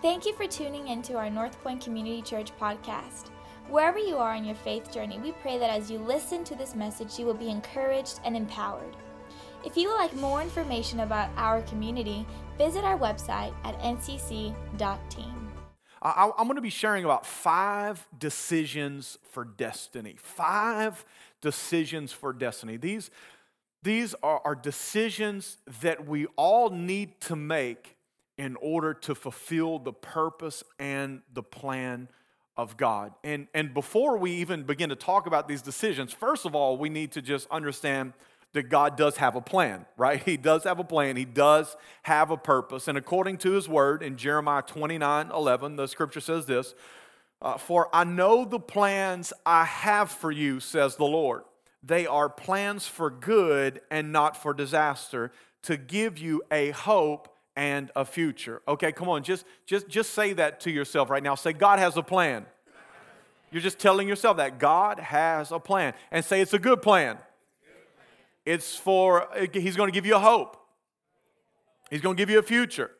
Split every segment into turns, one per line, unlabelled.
Thank you for tuning in to our North Point Community Church podcast. Wherever you are in your faith journey, we pray that as you listen to this message, you will be encouraged and empowered. If you would like more information about our community, visit our website at ncc.team.
I, am going to be sharing about five decisions for destiny. Five decisions for destiny. These, these are, are decisions that we all need to make in order to fulfill the purpose and the plan of God. And, and before we even begin to talk about these decisions, first of all, we need to just understand that God does have a plan, right? He does have a plan. He does have a purpose. And according to his word in Jeremiah 29 11, the scripture says this uh, For I know the plans I have for you, says the Lord. They are plans for good and not for disaster, to give you a hope and a future. Okay, come on, just, just, just say that to yourself right now. Say, God has a plan. You're just telling yourself that God has a plan. And say, it's a good plan. It's for, He's to give you a hope, He's to give you a future.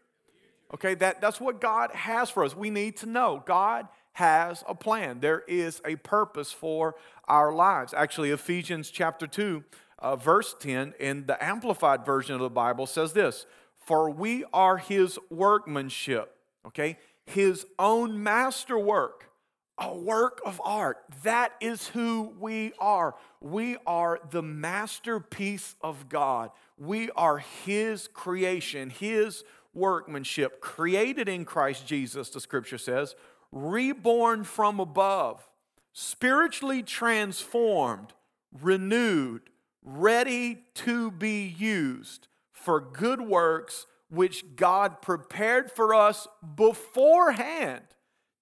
Okay, that, that's what God has for us. We need to know God has a plan, there is a purpose for our lives. Actually, Ephesians chapter 2, uh, verse 10, in the Amplified version of the Bible, says this for we are his workmanship, okay? His own masterwork, a work of art. That is who we are. We are the masterpiece of God. We are his creation, his workmanship, created in Christ Jesus, the scripture says, reborn from above, spiritually transformed, renewed, ready to be used for good works which God prepared for us beforehand,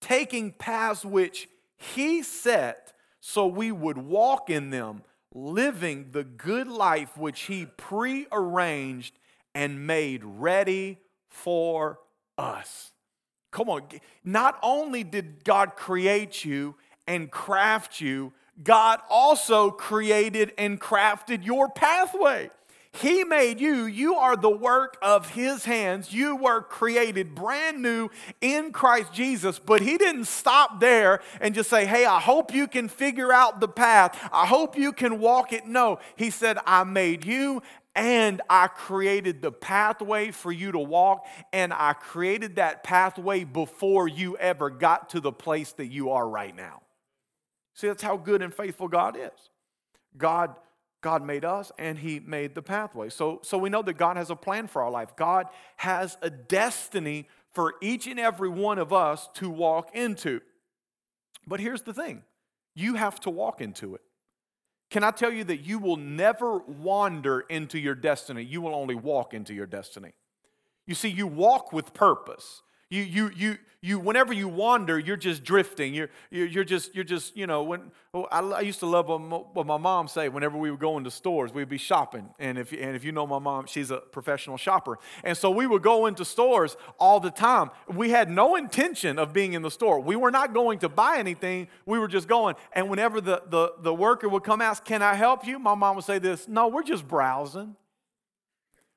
taking paths which He set so we would walk in them, living the good life which He prearranged and made ready for us. Come on, not only did God create you and craft you, God also created and crafted your pathway. He made you. You are the work of His hands. You were created brand new in Christ Jesus. But He didn't stop there and just say, Hey, I hope you can figure out the path. I hope you can walk it. No, He said, I made you and I created the pathway for you to walk, and I created that pathway before you ever got to the place that you are right now. See, that's how good and faithful God is. God God made us and He made the pathway. So, so we know that God has a plan for our life. God has a destiny for each and every one of us to walk into. But here's the thing you have to walk into it. Can I tell you that you will never wander into your destiny? You will only walk into your destiny. You see, you walk with purpose. You, you, you, you, whenever you wander, you're just drifting. You're, you're, just, you're just, you know, when, oh, I, I used to love what my mom say whenever we would go into stores, we'd be shopping. And if, and if you know my mom, she's a professional shopper. And so we would go into stores all the time. We had no intention of being in the store. We were not going to buy anything. We were just going. And whenever the, the, the worker would come ask, can I help you? My mom would say this, no, we're just browsing.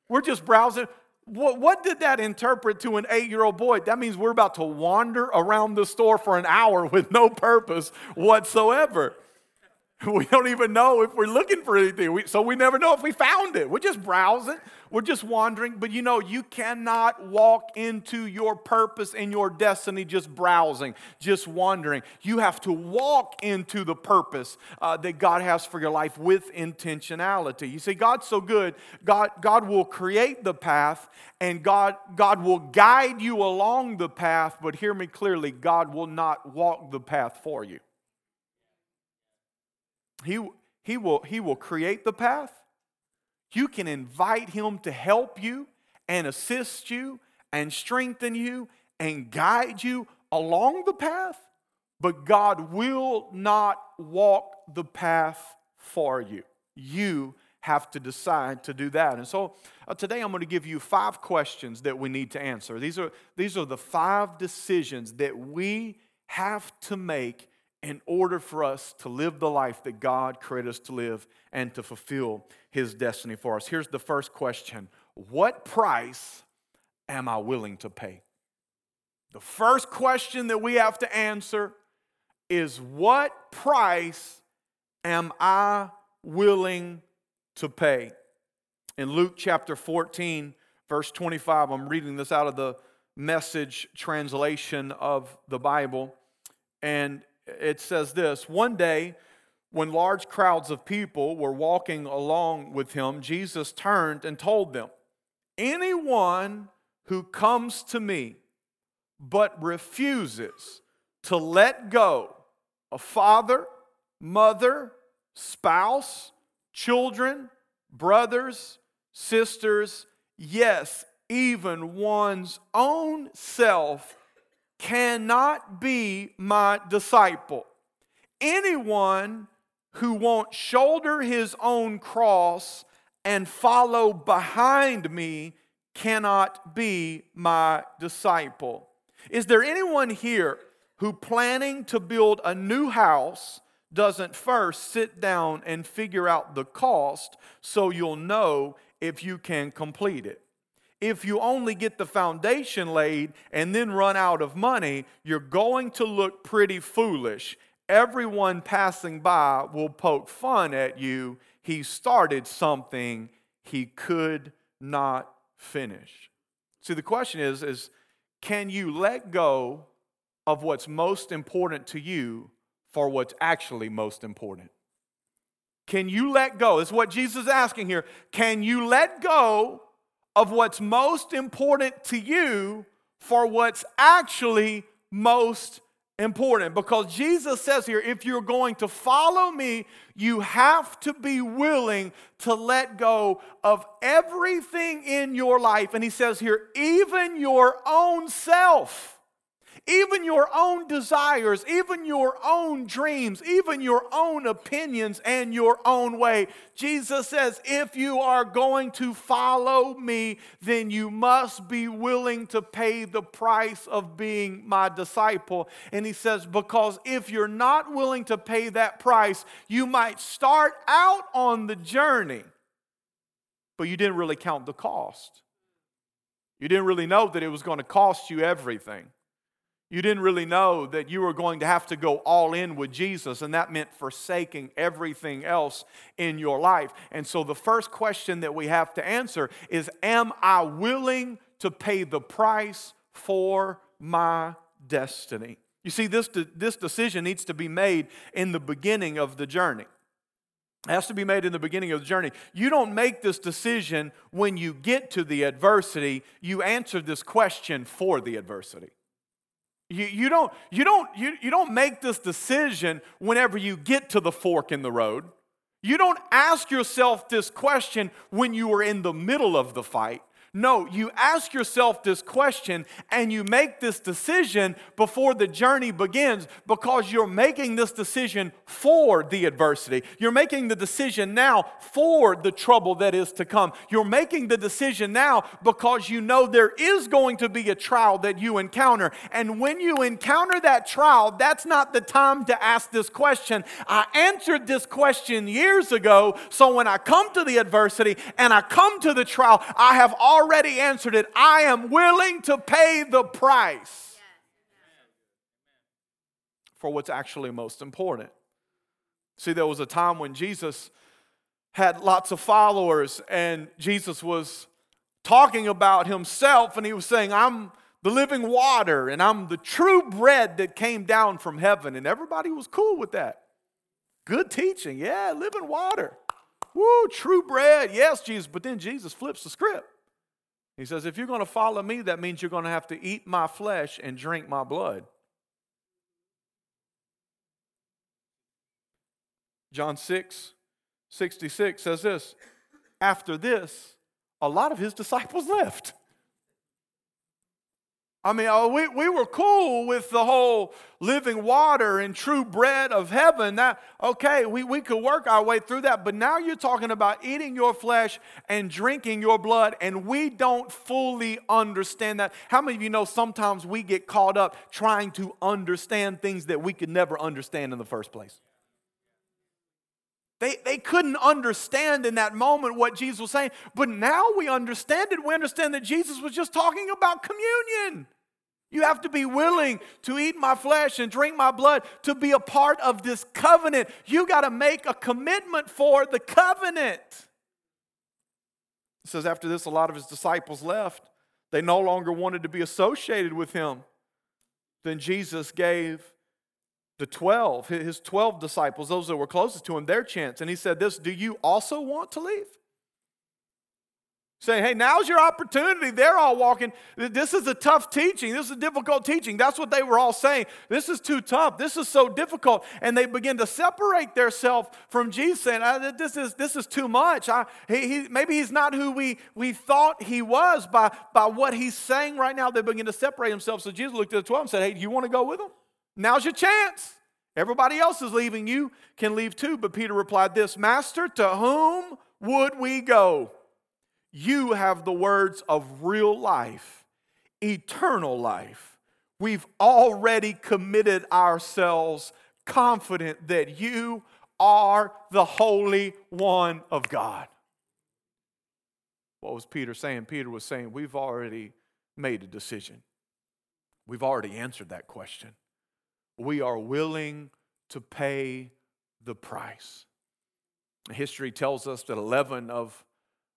We're just browsing. What, what did that interpret to an eight year old boy? That means we're about to wander around the store for an hour with no purpose whatsoever. We don't even know if we're looking for anything. We, so we never know if we found it. We're just browsing, we're just wandering. But you know, you cannot walk into your purpose and your destiny just browsing, just wandering. You have to walk into the purpose uh, that God has for your life with intentionality. You see, God's so good, God, God will create the path and God, God will guide you along the path. But hear me clearly God will not walk the path for you. He, he, will, he will create the path. You can invite Him to help you and assist you and strengthen you and guide you along the path, but God will not walk the path for you. You have to decide to do that. And so uh, today I'm going to give you five questions that we need to answer. These are, these are the five decisions that we have to make in order for us to live the life that God created us to live and to fulfill His destiny for us. Here's the first question What price am I willing to pay? The first question that we have to answer is what price am I willing to pay? In Luke chapter 14, verse 25, I'm reading this out of the message translation of the Bible, and it says this One day, when large crowds of people were walking along with him, Jesus turned and told them, Anyone who comes to me but refuses to let go of father, mother, spouse, children, brothers, sisters, yes, even one's own self, cannot be my disciple. Anyone who won't shoulder his own cross and follow behind me cannot be my disciple. Is there anyone here who planning to build a new house doesn't first sit down and figure out the cost so you'll know if you can complete it? If you only get the foundation laid and then run out of money, you're going to look pretty foolish. Everyone passing by will poke fun at you. He started something he could not finish. See, the question is, is can you let go of what's most important to you for what's actually most important? Can you let go? Is what Jesus is asking here. Can you let go of what's most important to you for what's actually most important? Because Jesus says here if you're going to follow me, you have to be willing to let go of everything in your life. And he says here, even your own self even your own desires, even your own dreams, even your own opinions and your own way. Jesus says, if you are going to follow me, then you must be willing to pay the price of being my disciple. And he says, because if you're not willing to pay that price, you might start out on the journey, but you didn't really count the cost. You didn't really know that it was going to cost you everything. You didn't really know that you were going to have to go all in with Jesus, and that meant forsaking everything else in your life. And so, the first question that we have to answer is Am I willing to pay the price for my destiny? You see, this, this decision needs to be made in the beginning of the journey. It has to be made in the beginning of the journey. You don't make this decision when you get to the adversity, you answer this question for the adversity. You, you, don't, you, don't, you, you don't make this decision whenever you get to the fork in the road. You don't ask yourself this question when you are in the middle of the fight. No, you ask yourself this question and you make this decision before the journey begins because you're making this decision for the adversity. You're making the decision now for the trouble that is to come. You're making the decision now because you know there is going to be a trial that you encounter. And when you encounter that trial, that's not the time to ask this question. I answered this question years ago, so when I come to the adversity and I come to the trial, I have already already answered it. I am willing to pay the price for what's actually most important. See, there was a time when Jesus had lots of followers, and Jesus was talking about himself, and he was saying, I'm the living water, and I'm the true bread that came down from heaven. And everybody was cool with that. Good teaching. Yeah, living water. Woo, true bread. Yes, Jesus. But then Jesus flips the script. He says, if you're going to follow me, that means you're going to have to eat my flesh and drink my blood. John 6, 66 says this After this, a lot of his disciples left. I mean, oh, we, we were cool with the whole living water and true bread of heaven. That okay, we, we could work our way through that, but now you're talking about eating your flesh and drinking your blood, and we don't fully understand that. How many of you know sometimes we get caught up trying to understand things that we could never understand in the first place? They, they couldn't understand in that moment what Jesus was saying, but now we understand it. We understand that Jesus was just talking about communion. You have to be willing to eat my flesh and drink my blood to be a part of this covenant. You got to make a commitment for the covenant. It says, after this, a lot of his disciples left. They no longer wanted to be associated with him. Then Jesus gave the 12, his 12 disciples, those that were closest to him, their chance. And he said, This, do you also want to leave? Saying, hey, now's your opportunity. They're all walking. This is a tough teaching. This is a difficult teaching. That's what they were all saying. This is too tough. This is so difficult. And they begin to separate themselves from Jesus, saying, ah, this, is, this is too much. I, he, he, maybe he's not who we, we thought he was by, by what he's saying right now. They begin to separate themselves. So Jesus looked at the 12 and said, hey, do you want to go with them? Now's your chance. Everybody else is leaving. You can leave too. But Peter replied this Master, to whom would we go? You have the words of real life, eternal life. We've already committed ourselves confident that you are the Holy One of God. What was Peter saying? Peter was saying, We've already made a decision. We've already answered that question. We are willing to pay the price. History tells us that 11 of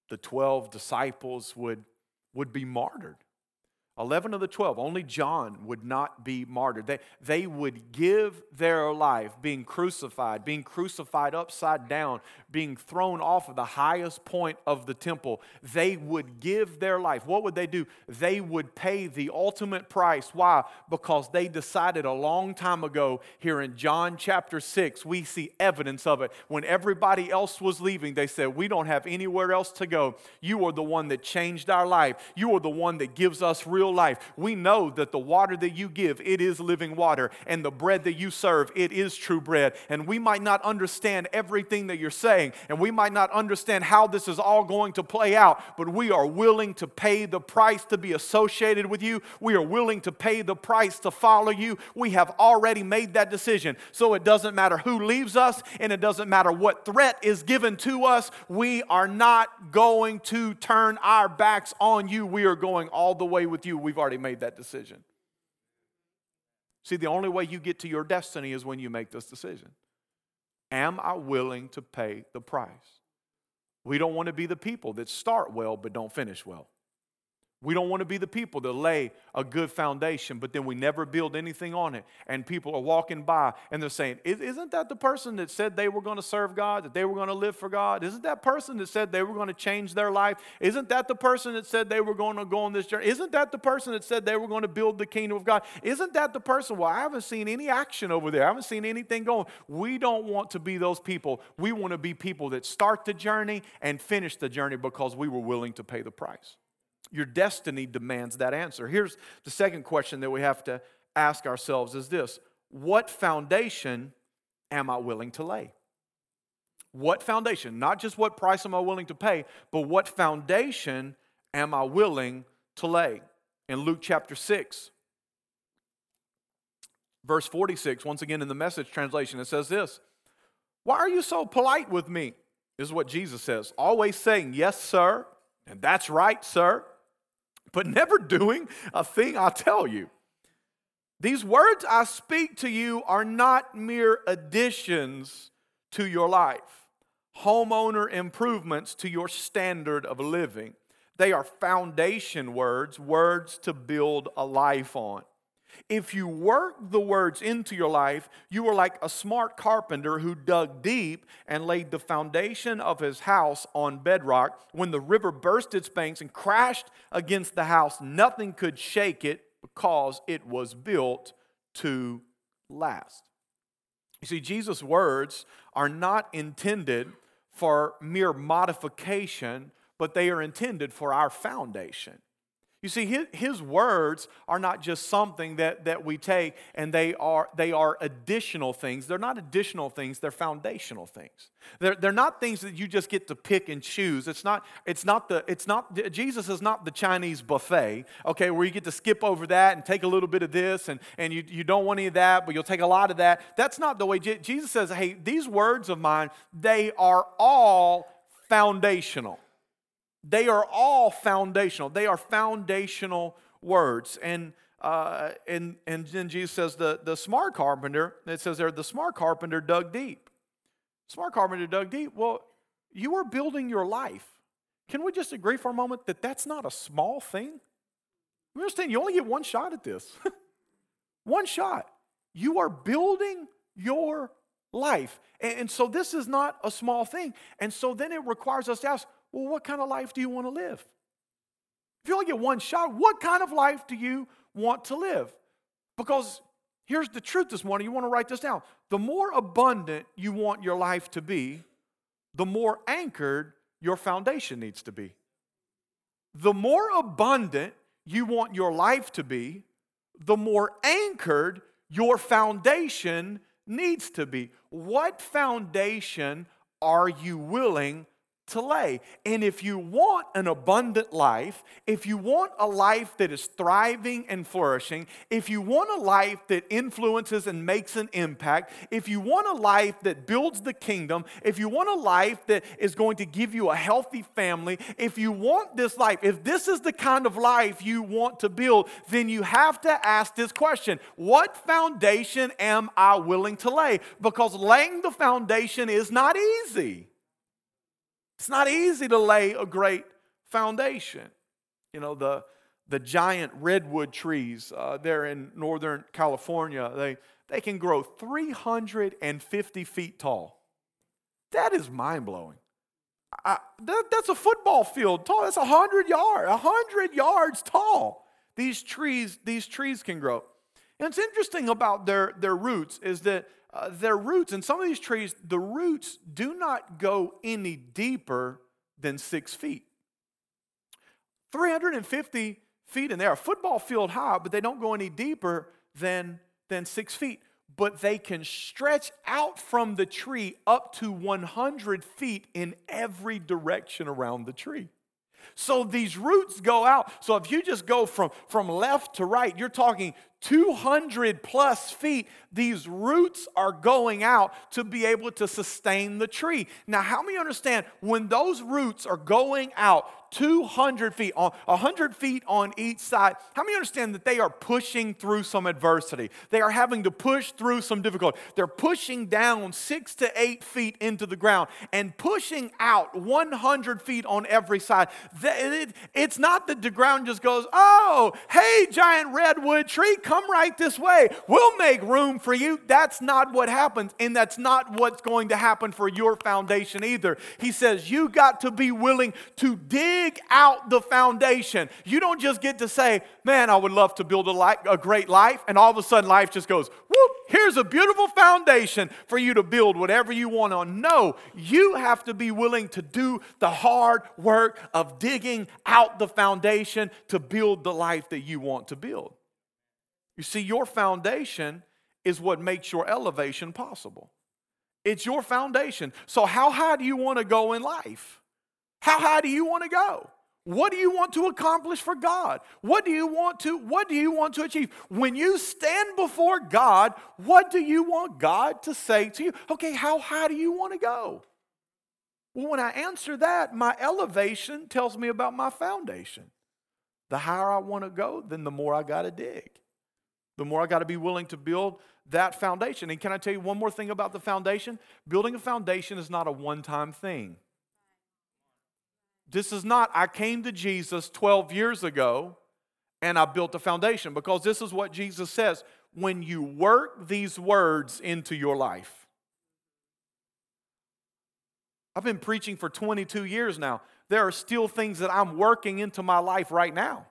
the 12 disciples would, would be martyred. 11 of the 12, only John would not be martyred. They, they would give their life being crucified, being crucified upside down, being thrown off of the highest point of the temple. They would give their life. What would they do? They would pay the ultimate price. Why? Because they decided a long time ago here in John chapter 6, we see evidence of it. When everybody else was leaving, they said, We don't have anywhere else to go. You are the one that changed our life. You are the one that gives us real real life. We know that the water that you give, it is living water, and the bread that you serve, it is true bread. And we might not understand everything that you're saying, and we might not understand how this is all going to play out, but we are willing to pay the price to be associated with you. We are willing to pay the price to follow you. We have already made that decision. So it doesn't matter who leaves us, and it doesn't matter what threat is given to us. We are not going to turn our backs on you. We are going all the way with you you, we've already made that decision. See, the only way you get to your destiny is when you make this decision. Am I willing to pay the price? We don't want to be the people that start well but don't finish well. We don't want to be the people that lay a good foundation, but then we never build anything on it. And people are walking by and they're saying, Isn't that the person that said they were going to serve God, that they were going to live for God? Isn't that person that said they were going to change their life? Isn't that the person that said they were going to go on this journey? Isn't that the person that said they were going to build the kingdom of God? Isn't that the person? Well, I haven't seen any action over there. I haven't seen anything going. We don't want to be those people. We want to be people that start the journey and finish the journey because we were willing to pay the price. Your destiny demands that answer. Here's the second question that we have to ask ourselves is this What foundation am I willing to lay? What foundation? Not just what price am I willing to pay, but what foundation am I willing to lay? In Luke chapter 6, verse 46, once again in the message translation, it says this Why are you so polite with me? This is what Jesus says, always saying, Yes, sir, and that's right, sir but never doing a thing I tell you. These words I speak to you are not mere additions to your life, homeowner improvements to your standard of living. They are foundation words, words to build a life on. If you work the words into your life, you are like a smart carpenter who dug deep and laid the foundation of his house on bedrock. When the river burst its banks and crashed against the house, nothing could shake it because it was built to last. You see, Jesus' words are not intended for mere modification, but they are intended for our foundation. You see, his, his, words are not just something that, that we take and they are, they are additional things. They're not additional things, they're foundational things. They're, they're not things that you just get to pick and choose. It's not, it's not the, it's not, Jesus is not the Chinese buffet, okay, where you get to skip over that and take a little bit of this and, and you, you don't want any of that, but you'll take a lot of that. That's not the way Jesus says, hey, these words of mine, they are all foundational. They are all foundational. They are foundational words. And uh, and, and then Jesus says, the, the smart carpenter, it says there, the smart carpenter dug deep. Smart carpenter dug deep. Well, you are building your life. Can we just agree for a moment that that's not a small thing? You understand, you only get one shot at this. one shot. You are building your life. And, and so this is not a small thing. And so then it requires us to ask, well, what kind of life do you want to live? If you only get one shot, what kind of life do you want to live? Because here's the truth this morning. You want to write this down. The more abundant you want your life to be, the more anchored your foundation needs to be. The more abundant you want your life to be, the more anchored your foundation needs to be. What foundation are you willing to lay. And if you want an abundant life, if you want a life that is thriving and flourishing, if you want a life that influences and makes an impact, if you want a life that builds the kingdom, if you want a life that is going to give you a healthy family, if you want this life, if this is the kind of life you want to build, then you have to ask this question What foundation am I willing to lay? Because laying the foundation is not easy. It's not easy to lay a great foundation. You know, the, the giant redwood trees uh, there in Northern California, they, they can grow 350 feet tall. That is mind blowing. that, that's a football field tall. That's 100 yards, 100 yards tall. These trees, these trees can grow. And it's interesting about their, their roots is that uh, their roots, and some of these trees, the roots do not go any deeper than six feet. 350 feet, and they're a football field high, but they don't go any deeper than, than six feet. But they can stretch out from the tree up to 100 feet in every direction around the tree. So these roots go out. So if you just go from, from left to right, you're talking 200 plus feet, these roots are going out to be able to sustain the tree. Now, how many understand when those roots are going out 200 feet, on 100 feet on each side, how many understand that they are pushing through some adversity? They are having to push through some difficulty. They're pushing down six to eight feet into the ground and pushing out 100 feet on every side. It's not that the ground just goes, oh, hey, giant redwood tree, come right this way. We'll make room for you. That's not what happens, and that's not what's going to happen for your foundation either. He says, you got to be willing to dig dig out the foundation. You don't just get to say, man, I would love to build a, life, a great life, and all of a sudden life just goes, whoop, here's a beautiful foundation for you to build whatever you want on. No, you have to be willing to do the hard work of digging out the foundation to build the life that you want to build. You see, your foundation is what makes your elevation possible. It's your foundation. So, how high do you want to go in life? How high do you want to go? What do you want to accomplish for God? What do you want to what do you want to achieve? When you stand before God, what do you want God to say to you? Okay, how high do you want to go? Well, when I answer that, my elevation tells me about my foundation. The higher I want to go, then the more I got to dig. The more I got to be willing to build that foundation. And can I tell you one more thing about the foundation? Building a foundation is not a one time thing. This is not, I came to Jesus 12 years ago and I built a foundation because this is what Jesus says when you work these words into your life. I've been preaching for 22 years now. There are still things that I'm working into my life right now.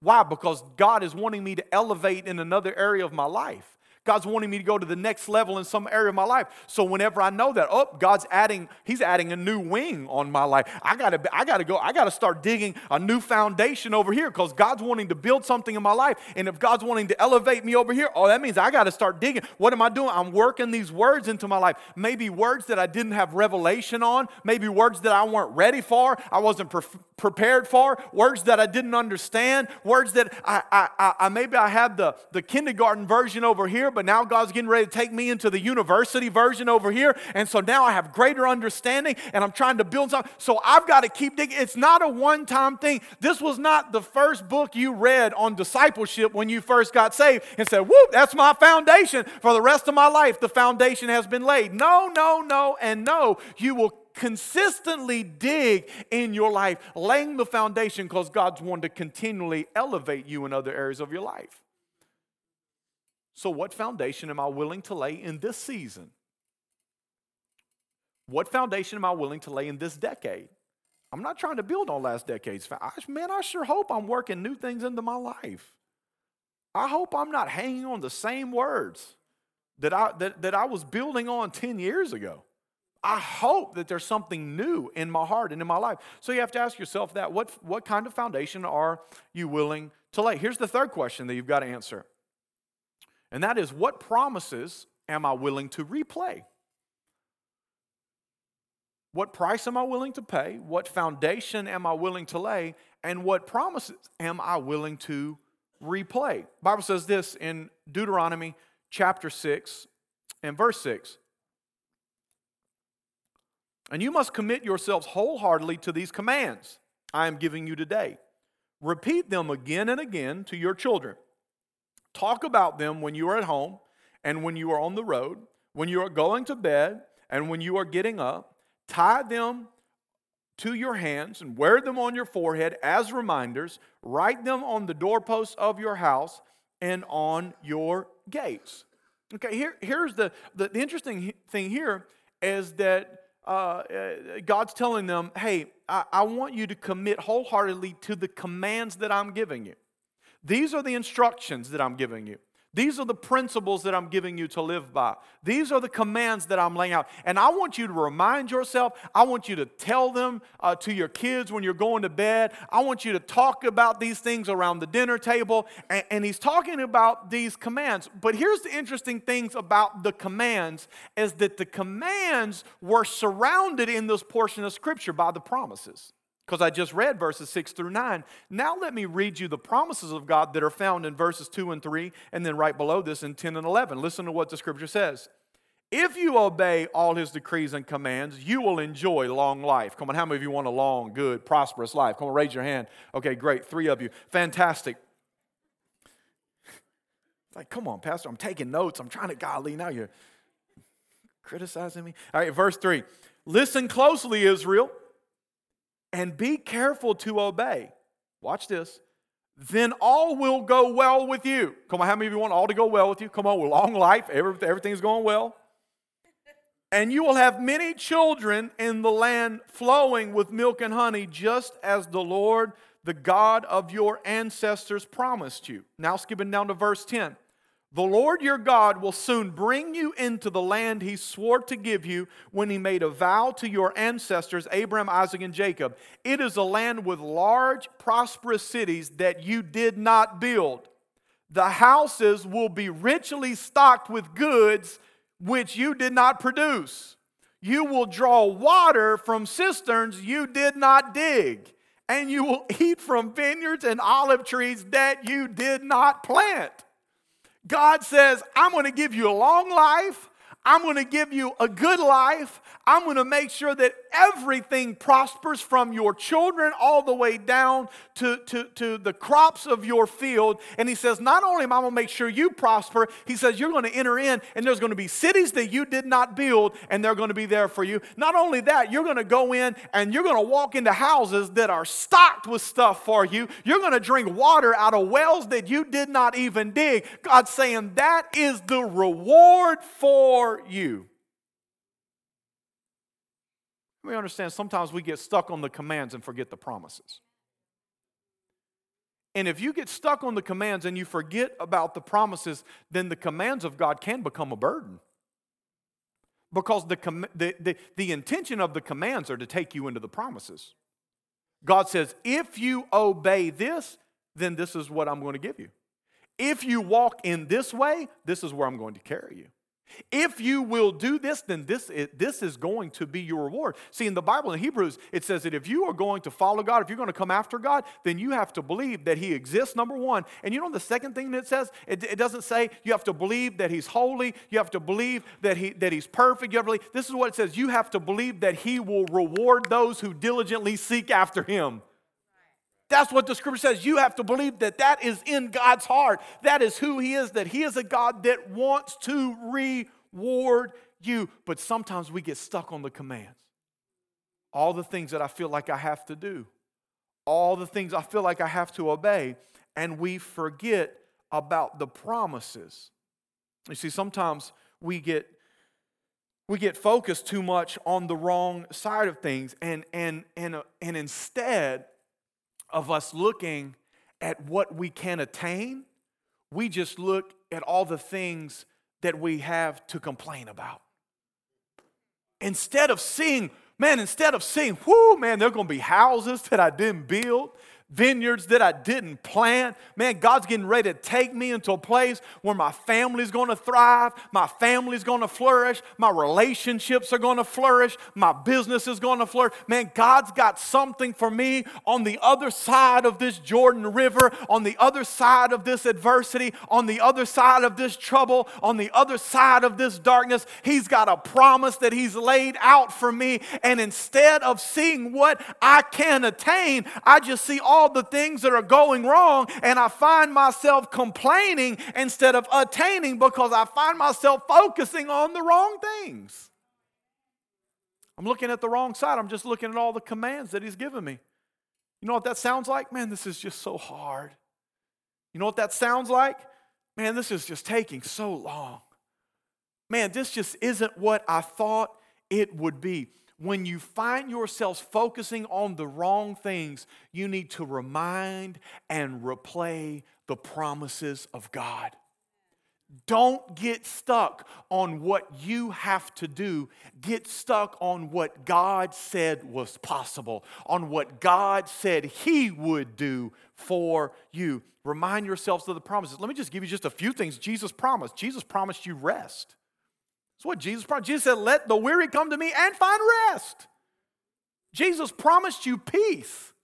Why? Because God is wanting me to elevate in another area of my life. God's wanting me to go to the next level in some area of my life. So whenever I know that, oh, God's adding, He's adding a new wing on my life. I gotta, I gotta go, I gotta start digging a new foundation over here because God's wanting to build something in my life. And if God's wanting to elevate me over here, oh, that means I gotta start digging. What am I doing? I'm working these words into my life. Maybe words that I didn't have revelation on, maybe words that I weren't ready for, I wasn't pre- prepared for, words that I didn't understand, words that I, I, I maybe I had the, the kindergarten version over here, but but now God's getting ready to take me into the university version over here. And so now I have greater understanding and I'm trying to build something. So I've got to keep digging. It's not a one time thing. This was not the first book you read on discipleship when you first got saved and said, whoop, that's my foundation for the rest of my life. The foundation has been laid. No, no, no, and no. You will consistently dig in your life, laying the foundation because God's wanting to continually elevate you in other areas of your life. So, what foundation am I willing to lay in this season? What foundation am I willing to lay in this decade? I'm not trying to build on last decade's. Man, I sure hope I'm working new things into my life. I hope I'm not hanging on the same words that I, that, that I was building on 10 years ago. I hope that there's something new in my heart and in my life. So you have to ask yourself that what, what kind of foundation are you willing to lay? Here's the third question that you've got to answer. And that is what promises am I willing to replay? What price am I willing to pay? What foundation am I willing to lay? And what promises am I willing to replay? Bible says this in Deuteronomy chapter 6 and verse 6. And you must commit yourselves wholeheartedly to these commands I am giving you today. Repeat them again and again to your children. Talk about them when you are at home and when you are on the road, when you are going to bed and when you are getting up. Tie them to your hands and wear them on your forehead as reminders. Write them on the doorposts of your house and on your gates. Okay, here, here's the, the, the interesting thing here is that uh, uh, God's telling them, hey, I, I want you to commit wholeheartedly to the commands that I'm giving you. These are the instructions that I'm giving you. These are the principles that I'm giving you to live by. These are the commands that I'm laying out. And I want you to remind yourself, I want you to tell them uh, to your kids when you're going to bed. I want you to talk about these things around the dinner table. And, and he's talking about these commands. But here's the interesting things about the commands is that the commands were surrounded in this portion of Scripture by the promises because I just read verses 6 through 9. Now let me read you the promises of God that are found in verses 2 and 3, and then right below this in 10 and 11. Listen to what the scripture says. If you obey all his decrees and commands, you will enjoy long life. Come on, how many of you want a long, good, prosperous life? Come on, raise your hand. Okay, great. Three of you. Fantastic. It's Like, come on, Pastor, I'm taking notes. I'm trying to, golly, now you're criticizing me. All right, verse 3. Listen closely, Israel and be careful to obey. Watch this. Then all will go well with you. Come on, how many of you want all to go well with you? Come on, long life, everything's going well. And you will have many children in the land flowing with milk and honey, just as the Lord, the God of your ancestors, promised you. Now, skipping down to verse 10. The Lord your God will soon bring you into the land he swore to give you when he made a vow to your ancestors, Abraham, Isaac, and Jacob. It is a land with large, prosperous cities that you did not build. The houses will be richly stocked with goods which you did not produce. You will draw water from cisterns you did not dig, and you will eat from vineyards and olive trees that you did not plant. God says, I'm going to give you a long life. I'm going to give you a good life. I'm going to make sure that everything prospers from your children all the way down to, to, to the crops of your field. And he says, Not only am I going to make sure you prosper, he says, You're going to enter in, and there's going to be cities that you did not build, and they're going to be there for you. Not only that, you're going to go in and you're going to walk into houses that are stocked with stuff for you. You're going to drink water out of wells that you did not even dig. God's saying, That is the reward for you. We understand sometimes we get stuck on the commands and forget the promises. And if you get stuck on the commands and you forget about the promises, then the commands of God can become a burden. Because the, the, the, the intention of the commands are to take you into the promises. God says, if you obey this, then this is what I'm going to give you. If you walk in this way, this is where I'm going to carry you. If you will do this, then this is, this is going to be your reward. See, in the Bible, in Hebrews, it says that if you are going to follow God, if you're going to come after God, then you have to believe that He exists, number one. And you know the second thing that it says? It, it doesn't say you have to believe that He's holy, you have to believe that, he, that He's perfect. You have to believe, this is what it says you have to believe that He will reward those who diligently seek after Him. That's what the scripture says. You have to believe that that is in God's heart. That is who He is, that He is a God that wants to reward you. But sometimes we get stuck on the commands. All the things that I feel like I have to do, all the things I feel like I have to obey, and we forget about the promises. You see, sometimes we get we get focused too much on the wrong side of things and and and and instead of us looking at what we can attain, we just look at all the things that we have to complain about. Instead of seeing, man, instead of seeing, whoo, man, there are gonna be houses that I didn't build vineyards that I didn't plant. Man, God's getting ready to take me into a place where my family's going to thrive, my family's going to flourish, my relationships are going to flourish, my business is going to flourish. Man, God's got something for me on the other side of this Jordan River, on the other side of this adversity, on the other side of this trouble, on the other side of this darkness. He's got a promise that He's laid out for me. And instead of seeing what I can attain, I just see all all the things that are going wrong, and I find myself complaining instead of attaining because I find myself focusing on the wrong things. I'm looking at the wrong side. I'm just looking at all the commands that He's given me. You know what that sounds like? Man, this is just so hard. You know what that sounds like? Man, this is just taking so long. Man, this just isn't what I thought it would be when you find yourselves focusing on the wrong things, you need to remind and replay the promises of God. Don't get stuck on what you have to do. Get stuck on what God said was possible, on what God said He would do for you. Remind yourselves of the promises. Let me just give you just a few things Jesus promised. Jesus promised you rest. That's what Jesus promised. Jesus said, Let the weary come to me and find rest. Jesus promised you peace.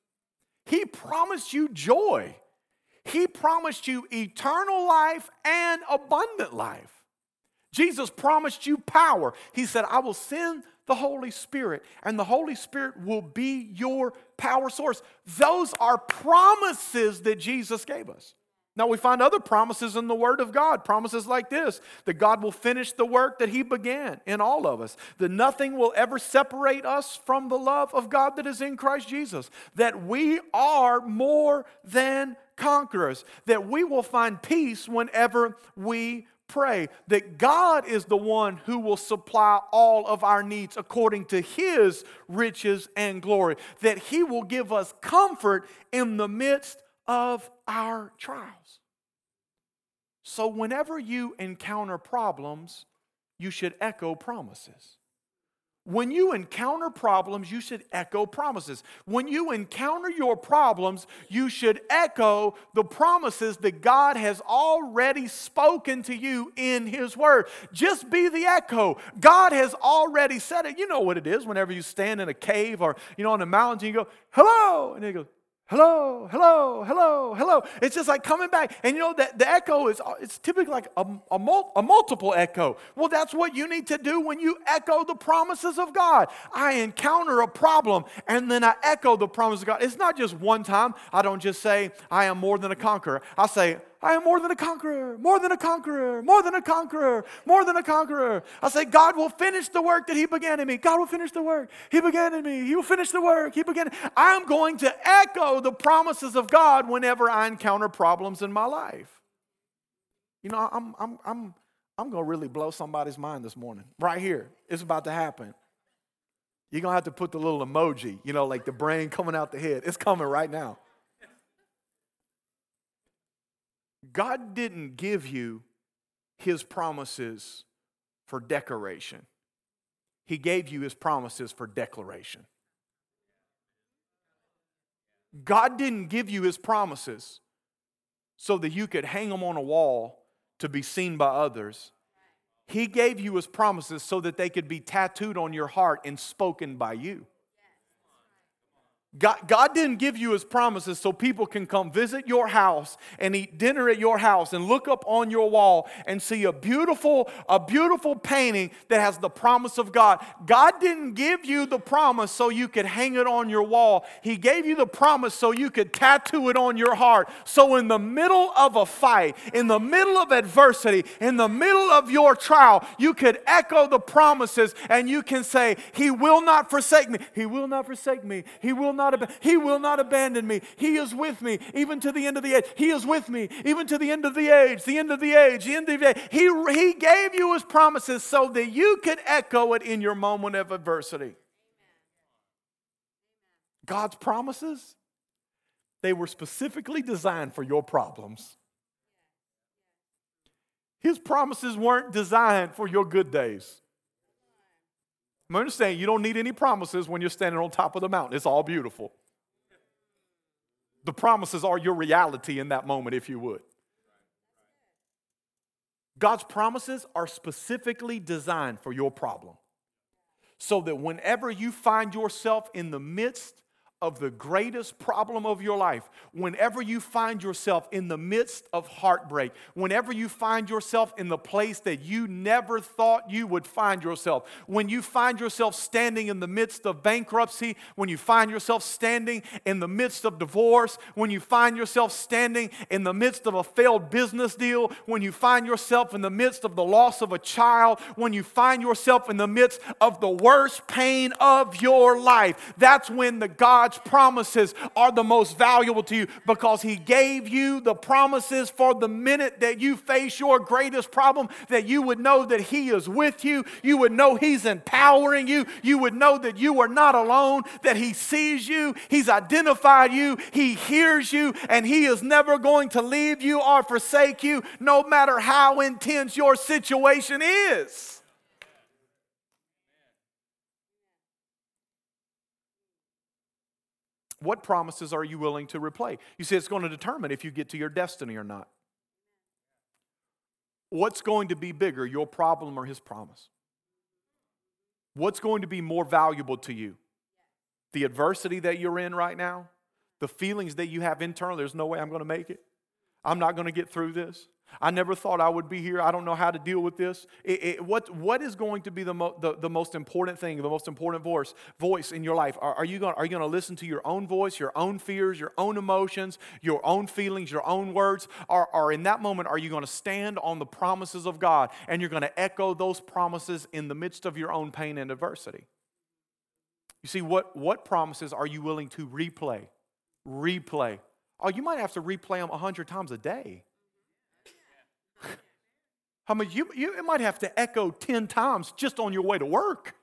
He promised you joy. He promised you eternal life and abundant life. Jesus promised you power. He said, I will send the Holy Spirit, and the Holy Spirit will be your power source. Those are promises that Jesus gave us. Now, we find other promises in the Word of God, promises like this that God will finish the work that He began in all of us, that nothing will ever separate us from the love of God that is in Christ Jesus, that we are more than conquerors, that we will find peace whenever we pray, that God is the one who will supply all of our needs according to His riches and glory, that He will give us comfort in the midst of our trials. So, whenever you encounter problems, you should echo promises. When you encounter problems, you should echo promises. When you encounter your problems, you should echo the promises that God has already spoken to you in His Word. Just be the echo. God has already said it. You know what it is whenever you stand in a cave or you know on a mountain, you go, hello, and he goes, hello, hello, hello, hello. It's just like coming back. And you know, that the echo is it's typically like a, a, mul- a, multiple echo. Well, that's what you need to do when you echo the promises of God. I encounter a problem and then I echo the promise of God. It's not just one time. I don't just say, I am more than a conqueror. I say, I am more than a conqueror, more than a conqueror, more than a conqueror, more than a conqueror. I say, God will finish the work that He began in me. God will finish the work. He began in me. He will finish the work. He began. I'm going to echo the promises of God whenever I encounter problems in my life. You know, I'm, I'm, I'm, I'm going to really blow somebody's mind this morning. Right here. It's about to happen. You're going to have to put the little emoji, you know, like the brain coming out the head. It's coming right now. God didn't give you his promises for decoration, he gave you his promises for declaration. God didn't give you his promises so that you could hang them on a wall to be seen by others. He gave you his promises so that they could be tattooed on your heart and spoken by you. God, God didn't give you his promises so people can come visit your house and eat dinner at your house and look up on your wall and see a beautiful, a beautiful painting that has the promise of God. God didn't give you the promise so you could hang it on your wall. He gave you the promise so you could tattoo it on your heart. So in the middle of a fight, in the middle of adversity, in the middle of your trial, you could echo the promises and you can say, He will not forsake me. He will not forsake me. He will not ab- he will not abandon me. He is with me even to the end of the age. He is with me even to the end of the age, the end of the age, the end of the age. He, he gave you his promises so that you could echo it in your moment of adversity. God's promises, they were specifically designed for your problems. His promises weren't designed for your good days. I'm understanding you don't need any promises when you're standing on top of the mountain. It's all beautiful. The promises are your reality in that moment, if you would. God's promises are specifically designed for your problem. So that whenever you find yourself in the midst of the greatest problem of your life, whenever you find yourself in the midst of heartbreak, whenever you find yourself in the place that you never thought you would find yourself, when you find yourself standing in the midst of bankruptcy, when you find yourself standing in the midst of divorce, when you find yourself standing in the midst of a failed business deal, when you find yourself in the midst of the loss of a child, when you find yourself in the midst of the worst pain of your life, that's when the God God's promises are the most valuable to you because He gave you the promises for the minute that you face your greatest problem, that you would know that He is with you. You would know He's empowering you. You would know that you are not alone, that He sees you, He's identified you, He hears you, and He is never going to leave you or forsake you, no matter how intense your situation is. What promises are you willing to replay? You see, it's going to determine if you get to your destiny or not. What's going to be bigger, your problem or his promise? What's going to be more valuable to you? The adversity that you're in right now? The feelings that you have internally, there's no way I'm going to make it. I'm not going to get through this. I never thought I would be here. I don't know how to deal with this. It, it, what, what is going to be the, mo- the, the, most important thing, the most important voice, voice in your life? Are, are you going to listen to your own voice, your own fears, your own emotions, your own feelings, your own words? Or, or in that moment, are you going to stand on the promises of God and you're going to echo those promises in the midst of your own pain and adversity? You see, what, what promises are you willing to replay? Replay. Oh, you might have to replay them a hundred times a day. I mean, you, you might have to echo 10 times just on your way to work.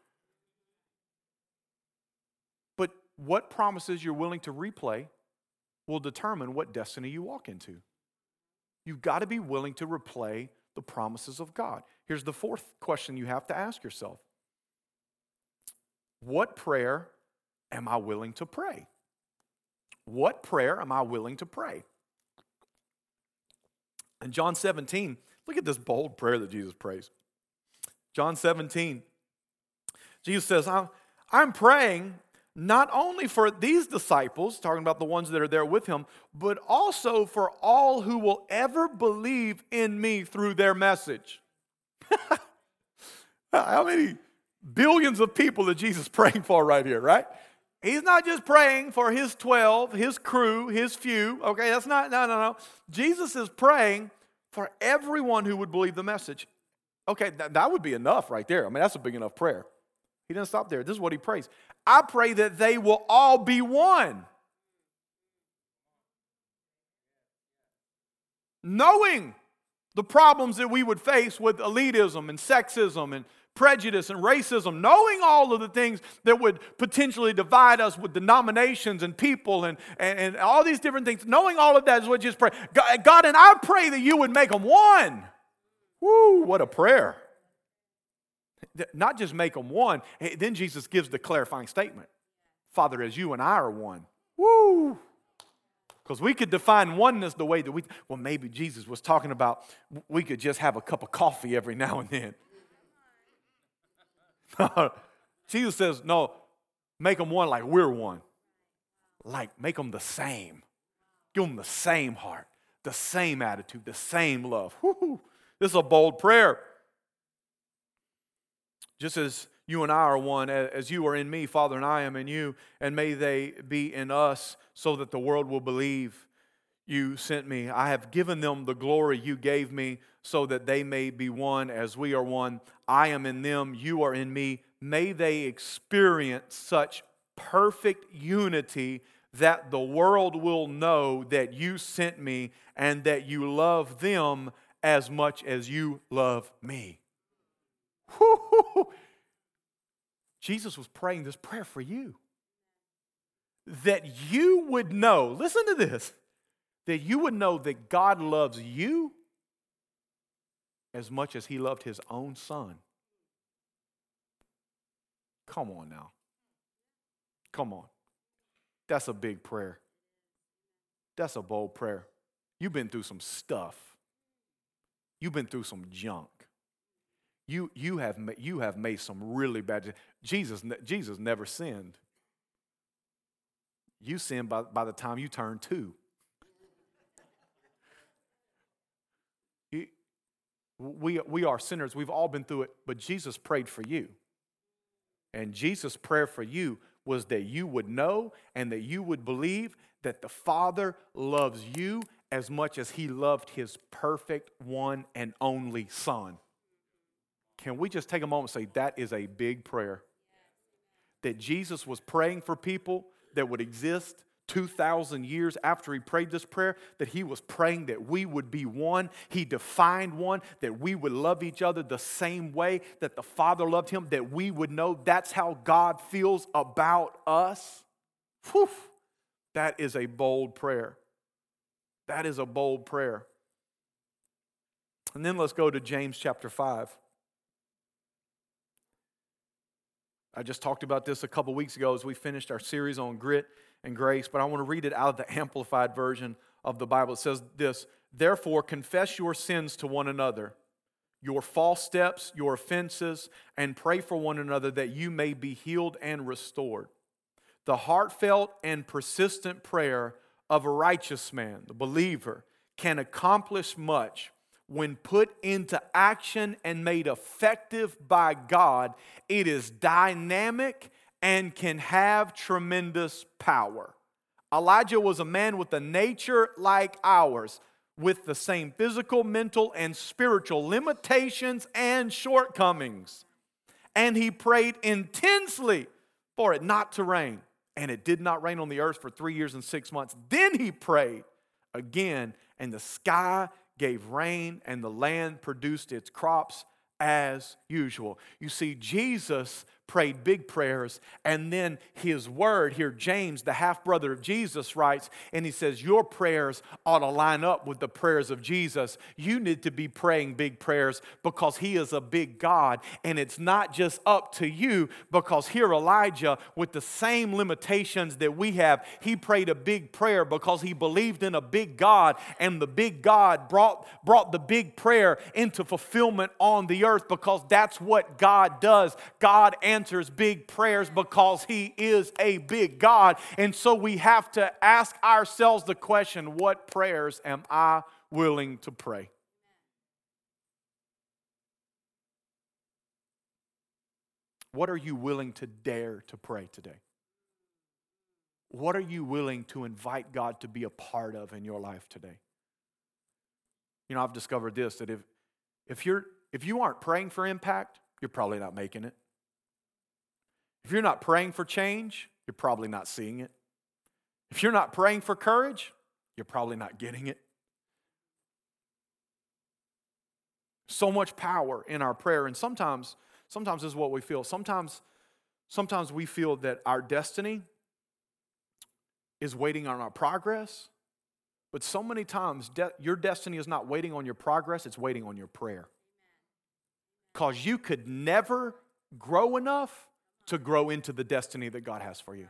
But what promises you're willing to replay will determine what destiny you walk into. You've got to be willing to replay the promises of God. Here's the fourth question you have to ask yourself What prayer am I willing to pray? What prayer am I willing to pray? In John 17, Look at this bold prayer that Jesus prays. John 17, Jesus says, I'm, I'm praying not only for these disciples, talking about the ones that are there with him, but also for all who will ever believe in me through their message. How many billions of people that Jesus praying for right here, right? He's not just praying for his 12, his crew, his few. Okay, that's not, no, no, no. Jesus is praying for everyone who would believe the message. Okay, that, would be enough right there. I mean, that's a big enough prayer. He doesn't stop there. This is what he prays I pray that they will all be one. Knowing the problems that we would face with elitism and sexism and prejudice and racism, knowing all of the things that would potentially divide us with denominations and people and, and, and all these different things, knowing all of that is what just pray. God, God, and I pray that you would make them one. Woo, what a prayer. Not just make them one, then Jesus gives the clarifying statement Father, as you and I are one. Woo! Because we could define oneness the way that we, well, maybe Jesus was talking about we could just have a cup of coffee every now and then. Jesus says, no, make them one like we're one. Like, make them the same. Give them the same heart, the same attitude, the same love. Woo-hoo. This is a bold prayer. Just as you and I are one, as you are in me, Father, and I am in you, and may they be in us so that the world will believe you sent me. I have given them the glory you gave me so that they may be one as we are one. I am in them, you are in me. May they experience such perfect unity that the world will know that you sent me and that you love them as much as you love me. Jesus was praying this prayer for you. That you would know, listen to this, that you would know that God loves you as much as he loved his own son. Come on now. Come on. That's a big prayer. That's a bold prayer. You've been through some stuff. You've been through some junk. You, you, have, you have made some really bad. Jesus, Jesus never sinned. You sinned by, by the time you turned two. We, we are sinners. We've all been through it, but Jesus prayed for you. And Jesus' prayer for you was that you would know and that you would believe that the Father loves you as much as he loved his perfect one and only Son. Can we just take a moment and say that is a big prayer? That Jesus was praying for people that would exist 2,000 years after he prayed this prayer, that he was praying that we would be one. He defined one, that we would love each other the same way that the Father loved him, that we would know that's how God feels about us. Whew, that is a bold prayer. That is a bold prayer. And then let's go to James chapter 5. I just talked about this a couple weeks ago as we finished our series on grit and grace, but I want to read it out of the amplified version of the Bible. It says this Therefore, confess your sins to one another, your false steps, your offenses, and pray for one another that you may be healed and restored. The heartfelt and persistent prayer of a righteous man, the believer, can accomplish much when put into action and made effective by God. It is dynamic and can have tremendous power. Elijah was a man with a nature like ours, with the same physical, mental, and spiritual limitations and shortcomings. And he prayed intensely for it not to rain. And it did not rain on the earth for three years and six months. Then he prayed again, and the sky gave rain, and the land produced its crops as usual. You see, Jesus prayed big prayers. And then his word here, James, the half brother of Jesus, writes, and he says, Your prayers ought to line up with the prayers of Jesus. You need to be praying big prayers because he is a big God. And it's not just up to you because here Elijah, with the same limitations that we have, he prayed a big prayer because he believed in a big God. And the big God brought, brought the big prayer into fulfillment on the earth because that's what God does. God answers big prayers because He is a big God. And so we have to ask ourselves the question what prayers am I willing to pray? What are you willing to dare to pray today? What are you willing to invite God to be a part of in your life today? You know, I've discovered this that if, if, you're, if you aren't praying for impact, you're probably not making it. If you're not praying for change, you're probably not seeing it. If you're not praying for courage, you're probably not getting it. So much power in our prayer, and sometimes, sometimes is what we feel. Sometimes, sometimes we feel that our destiny is waiting on our progress, but so many times de- your destiny is not waiting on your progress, it's waiting on your prayer. Because you could never grow enough to grow into the destiny that God has for you.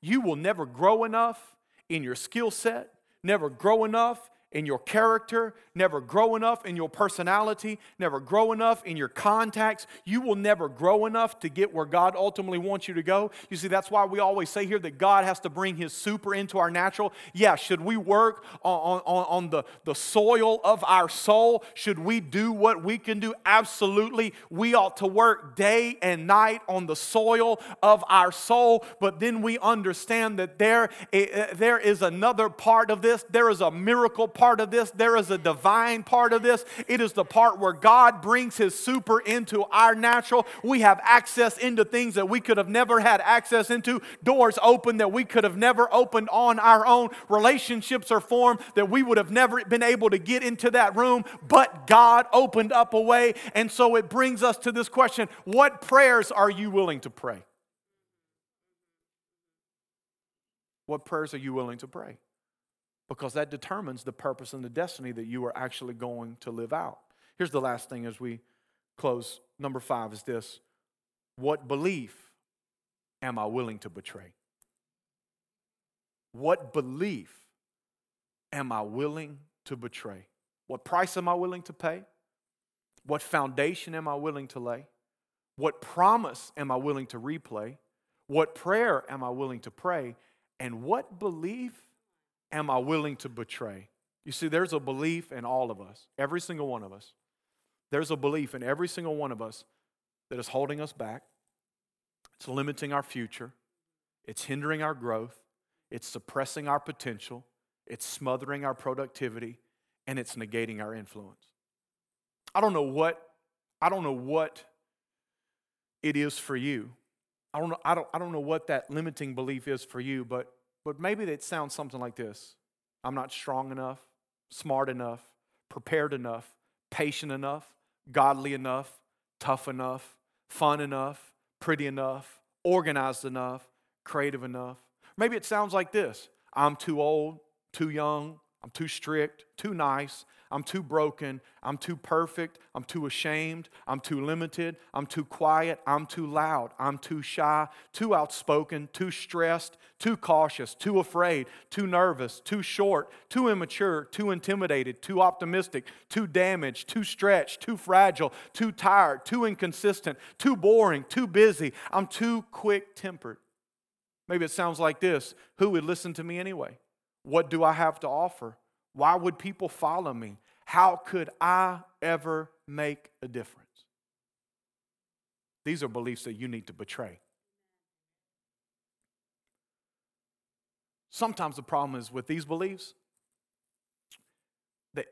You will never grow enough in your skill set, never grow enough in your character, never grow enough in your personality, never grow enough in your contacts. You will never grow enough to get where God ultimately wants you to go. You see, that's why we always say here that God has to bring His super into our natural. Yeah, should we work on, on, on the, the soil of our soul? Should we do what we can do? Absolutely. We ought to work day and night on the soil of our soul, but then we understand that there, eh, eh, there is another part of this. There is a miracle part of this, there is a divine part of this. It is the part where God brings His super into our natural. We have access into things that we could have never had access into, doors open that we could have never opened on our own, relationships are formed that we would have never been able to get into that room, but God opened up a way. And so it brings us to this question what prayers are you willing to pray? What prayers are you willing to pray? Because that determines the purpose and the destiny that you are actually going to live out. Here's the last thing as we close. Number five is this What belief am I willing to betray? What belief am I willing to betray? What price am I willing to pay? What foundation am I willing to lay? What promise am I willing to replay? What prayer am I willing to pray? And what belief am I willing to betray? You see, there's a belief in all of us, every single one of us. There's a belief in every single one of us that is holding us back. It's limiting our future. It's hindering our growth. It's suppressing our potential. It's smothering our productivity. And it's negating our influence. I don't know what, I don't know what it is for you. I don't know, I don't, I don't know what that limiting belief is for you, but but maybe it sounds something like this I'm not strong enough, smart enough, prepared enough, patient enough, godly enough, tough enough, fun enough, pretty enough, organized enough, creative enough. Maybe it sounds like this I'm too old, too young, I'm too strict, too nice, I'm too broken. I'm too perfect. I'm too ashamed. I'm too limited. I'm too quiet. I'm too loud. I'm too shy, too outspoken, too stressed, too cautious, too afraid, too nervous, too short, too immature, too intimidated, too optimistic, too damaged, too stretched, too fragile, too tired, too inconsistent, too boring, too busy. I'm too quick tempered. Maybe it sounds like this Who would listen to me anyway? What do I have to offer? Why would people follow me? How could I ever make a difference? These are beliefs that you need to betray. Sometimes the problem is with these beliefs that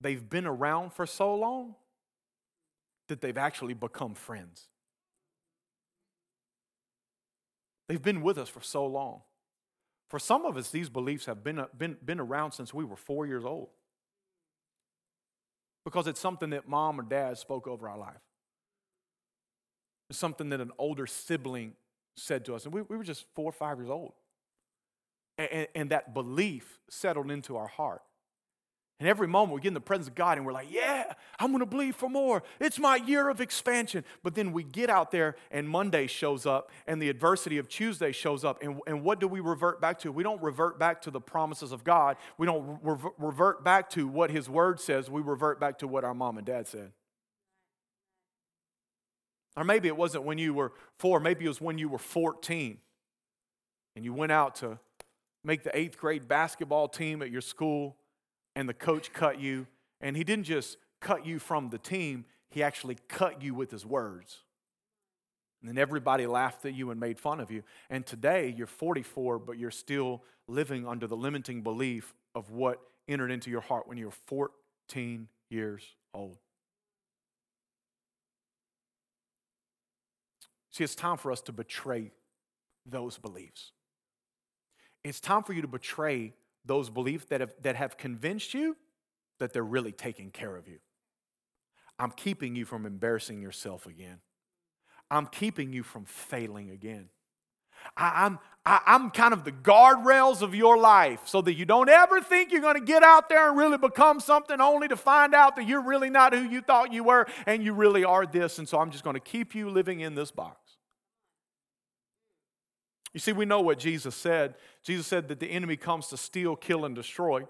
they've been around for so long that they've actually become friends. They've been with us for so long for some of us, these beliefs have been, uh, been, been around since we were four years old because it's something that mom or dad spoke over our life. It's something that an older sibling said to us, and we, we were just four or five years old. And, and, and that belief settled into our heart. And every moment we get in the presence of God and we're like, yeah, I'm going to believe for more. It's my year of expansion. But then we get out there and Monday shows up and the adversity of Tuesday shows up. And, and what do we revert back to? We don't revert back to the promises of God. We don't re- revert back to what His Word says. We revert back to what our mom and dad said. Or maybe it wasn't when you were four, maybe it was when you were 14 and you went out to make the eighth grade basketball team at your school and the coach cut you, and he didn't just cut you from the team, he actually cut you with his words. And then everybody laughed at you and made fun of you. And today you're 44, but you're still living under the limiting belief of what entered into your heart when you were 14 years old. See, it's time for us to betray those beliefs. It's time for you to betray those beliefs that have, that have convinced you that they're really taking care of you. I'm keeping you from embarrassing yourself again. I'm keeping you from failing again. I, am I, I'm kind of the guardrails of your life so that you don't ever think you're going to get out there and really become something only to find out that you're really not who you thought you were and you really are this. And so I'm just going to keep you living in this box. You see, we know what Jesus said. Jesus said that the enemy comes to steal, kill, and destroy.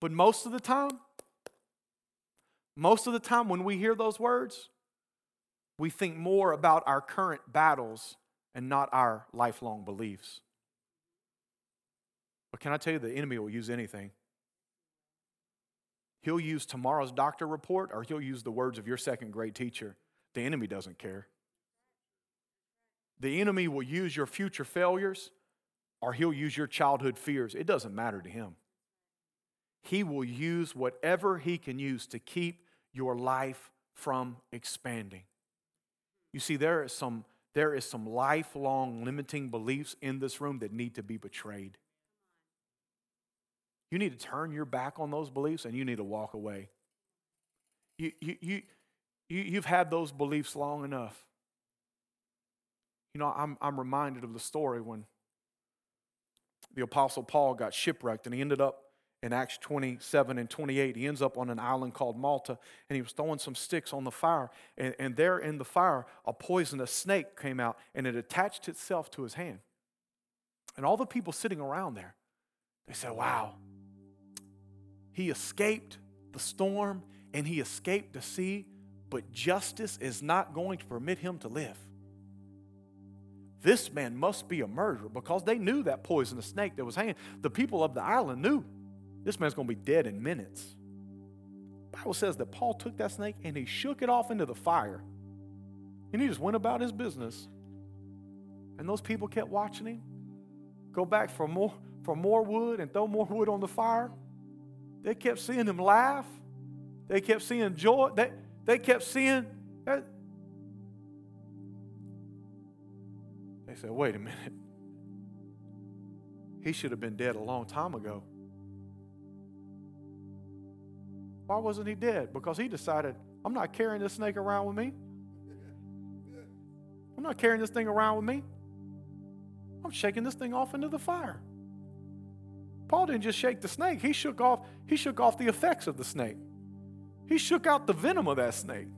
But most of the time, most of the time when we hear those words, we think more about our current battles and not our lifelong beliefs. But can I tell you, the enemy will use anything. He'll use tomorrow's doctor report or he'll use the words of your second grade teacher. The enemy doesn't care. The enemy will use your future failures or he'll use your childhood fears. It doesn't matter to him. He will use whatever he can use to keep your life from expanding. You see, there is some, there is some lifelong limiting beliefs in this room that need to be betrayed. You need to turn your back on those beliefs and you need to walk away. You, you, you, you, you've had those beliefs long enough. You know, I'm, I'm reminded of the story when the Apostle Paul got shipwrecked and he ended up in Acts 27 and 28. He ends up on an island called Malta and he was throwing some sticks on the fire. And, and there in the fire, a poisonous snake came out and it attached itself to his hand. And all the people sitting around there, they said, Wow, he escaped the storm and he escaped the sea, but justice is not going to permit him to live. This man must be a murderer because they knew that poisonous snake that was hanging. The people of the island knew this man's going to be dead in minutes. Bible says that Paul took that snake and he shook it off into the fire. And he just went about his business. And those people kept watching him go back for more, for more wood and throw more wood on the fire. They kept seeing him laugh. They kept seeing joy. They, they kept seeing. They said, wait a minute. He should have been dead a long time ago. Why wasn't he dead? Because he decided, I'm not carrying this snake around with me. I'm not carrying this thing around with me. I'm shaking this thing off into the fire. Paul didn't just shake the snake, he shook off, he shook off the effects of the snake. He shook out the venom of that snake.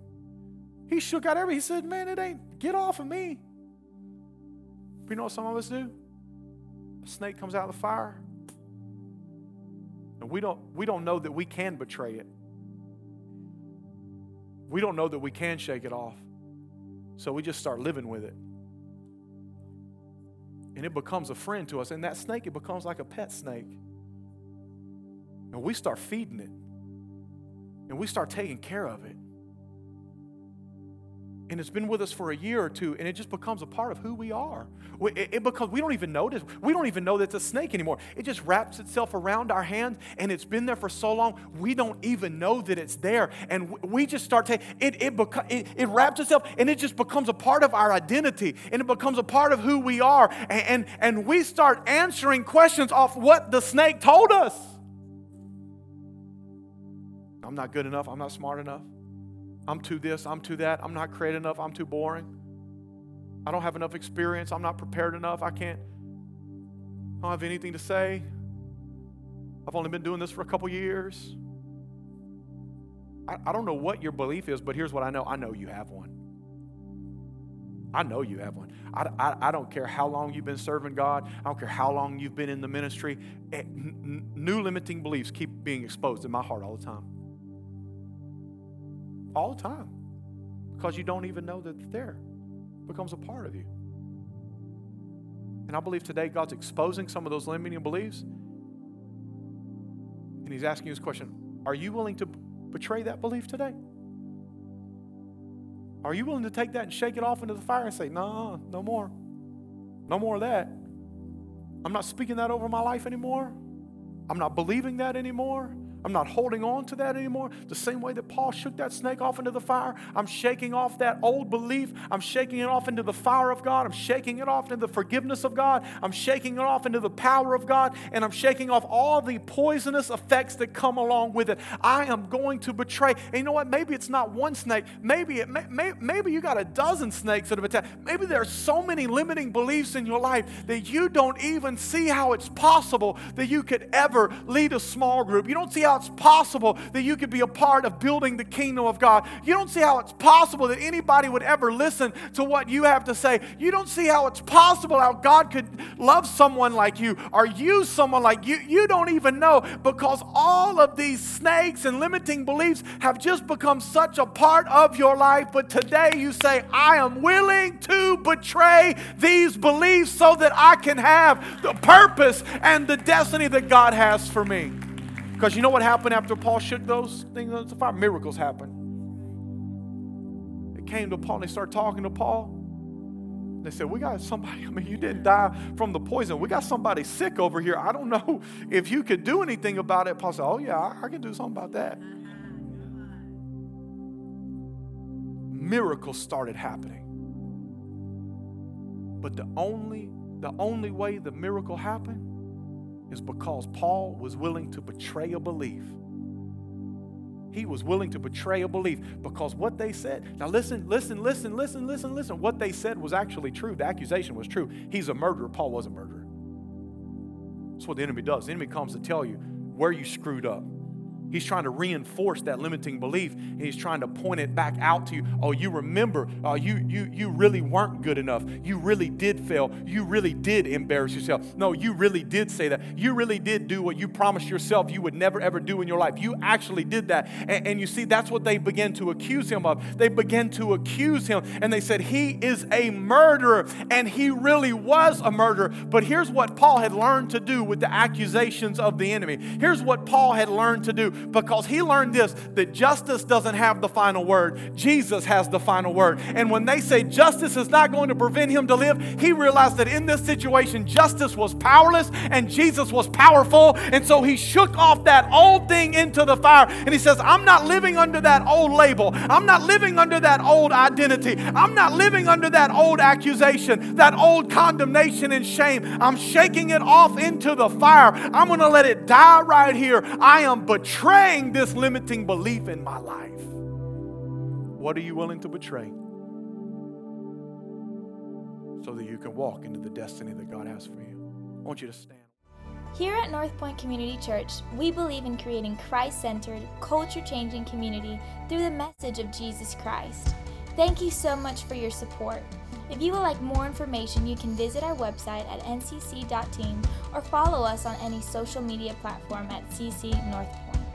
He shook out every, he said, Man, it ain't, get off of me. But you know what some of us do? A snake comes out of the fire. And we don't, we don't know that we can betray it. We don't know that we can shake it off. So we just start living with it. And it becomes a friend to us. And that snake, it becomes like a pet snake. And we start feeding it. And we start taking care of it. And it's been with us for a year or two, and it just becomes a part of who we are. It, it becomes, we don't even notice. We don't even know that it's a snake anymore. It just wraps itself around our hand, and it's been there for so long, we don't even know that it's there. And we just start taking it, it, it, it wraps itself, and it just becomes a part of our identity, and it becomes a part of who we are. And, and, and we start answering questions off what the snake told us. I'm not good enough. I'm not smart enough. I'm too this. I'm too that. I'm not creative enough. I'm too boring. I don't have enough experience. I'm not prepared enough. I can't. I don't have anything to say. I've only been doing this for a couple years. I, I don't know what your belief is, but here's what I know I know you have one. I know you have one. I, I, I, don't care how long you've been serving God. I don't care how long you've been in the ministry. Eh, new limiting beliefs keep being exposed in my heart all the time all the time because you don't even know that they're becomes a part of you. And I believe today God's exposing some of those limiting beliefs. And He's asking you this question Are you willing to betray that belief today? Are you willing to take that and shake it off into the fire and say, No, no more. No more of that. I'm not speaking that over my life anymore. I'm not believing that anymore. I'm not holding on to that anymore. The same way that Paul shook that snake off into the fire, I'm shaking off that old belief. I'm shaking it off into the fire of God. I'm shaking it off into the forgiveness of God. I'm shaking it off into the power of God. And I'm shaking off all the poisonous effects that come along with it. I am going to betray. And you know what? Maybe it's not one snake. Maybe, it, may, maybe you got a dozen snakes that have attacked. Maybe there are so many limiting beliefs in your life that you don't even see how it's possible that you could ever lead a small group. You don't see how it's possible that you could be a part of building the kingdom of God. You don't see how it's possible that anybody would ever listen to what you have to say. You don't see how it's possible how God could love someone like you or use someone like you. You don't even know because all of these snakes and limiting beliefs have just become such a part of your life. But today you say, I am willing to betray these beliefs so that I can have the purpose and the destiny that God has for me. Because you know what happened after Paul shook those things the fire? Miracles happened. They came to Paul and they started talking to Paul. They said, We got somebody, I mean, you didn't die from the poison. We got somebody sick over here. I don't know if you could do anything about it. Paul said, Oh, yeah, I, I can do something about that. Miracles started happening. But the only, the only way the miracle happened is because Paul was willing to betray a belief. He was willing to betray a belief because what they said, now listen, listen, listen, listen, listen, listen. What they said was actually true. The accusation was true. He's a murderer. Paul was a murderer. That's what the enemy does. The enemy comes to tell you where you screwed up. He's trying to reinforce that limiting belief. He's trying to point it back out to you. Oh, you remember, uh, you, you, you really weren't good enough. You really did fail. You really did embarrass yourself. No, you really did say that. You really did do what you promised yourself you would never ever do in your life. You actually did that. And, and you see, that's what they began to accuse him of. They began to accuse him and they said, He is a murderer. And he really was a murderer. But here's what Paul had learned to do with the accusations of the enemy. Here's what Paul had learned to do because he learned this that justice doesn't have the final word, Jesus has the final word. And when they say justice is not going to prevent him to live, he realized that in this situation, justice was powerless and Jesus was powerful. And so he shook off that old thing into the fire and he says, I'm not living under that old label. I'm not living under that old identity. I'm not living under that old accusation, that old condemnation and shame. I'm shaking it off into the fire. I'm going to let it die right here. I am betrayed betraying this limiting belief in my life. What are you willing to betray so that you can walk into the destiny that God has for you? I want you to stand.
Here at North Point Community Church, we believe in creating Christ centered, culture changing community through the message of Jesus Christ. Thank you so much for your support. If you would like more information, you can visit our website at ncc.team or follow us on any social media platform at CC North Point.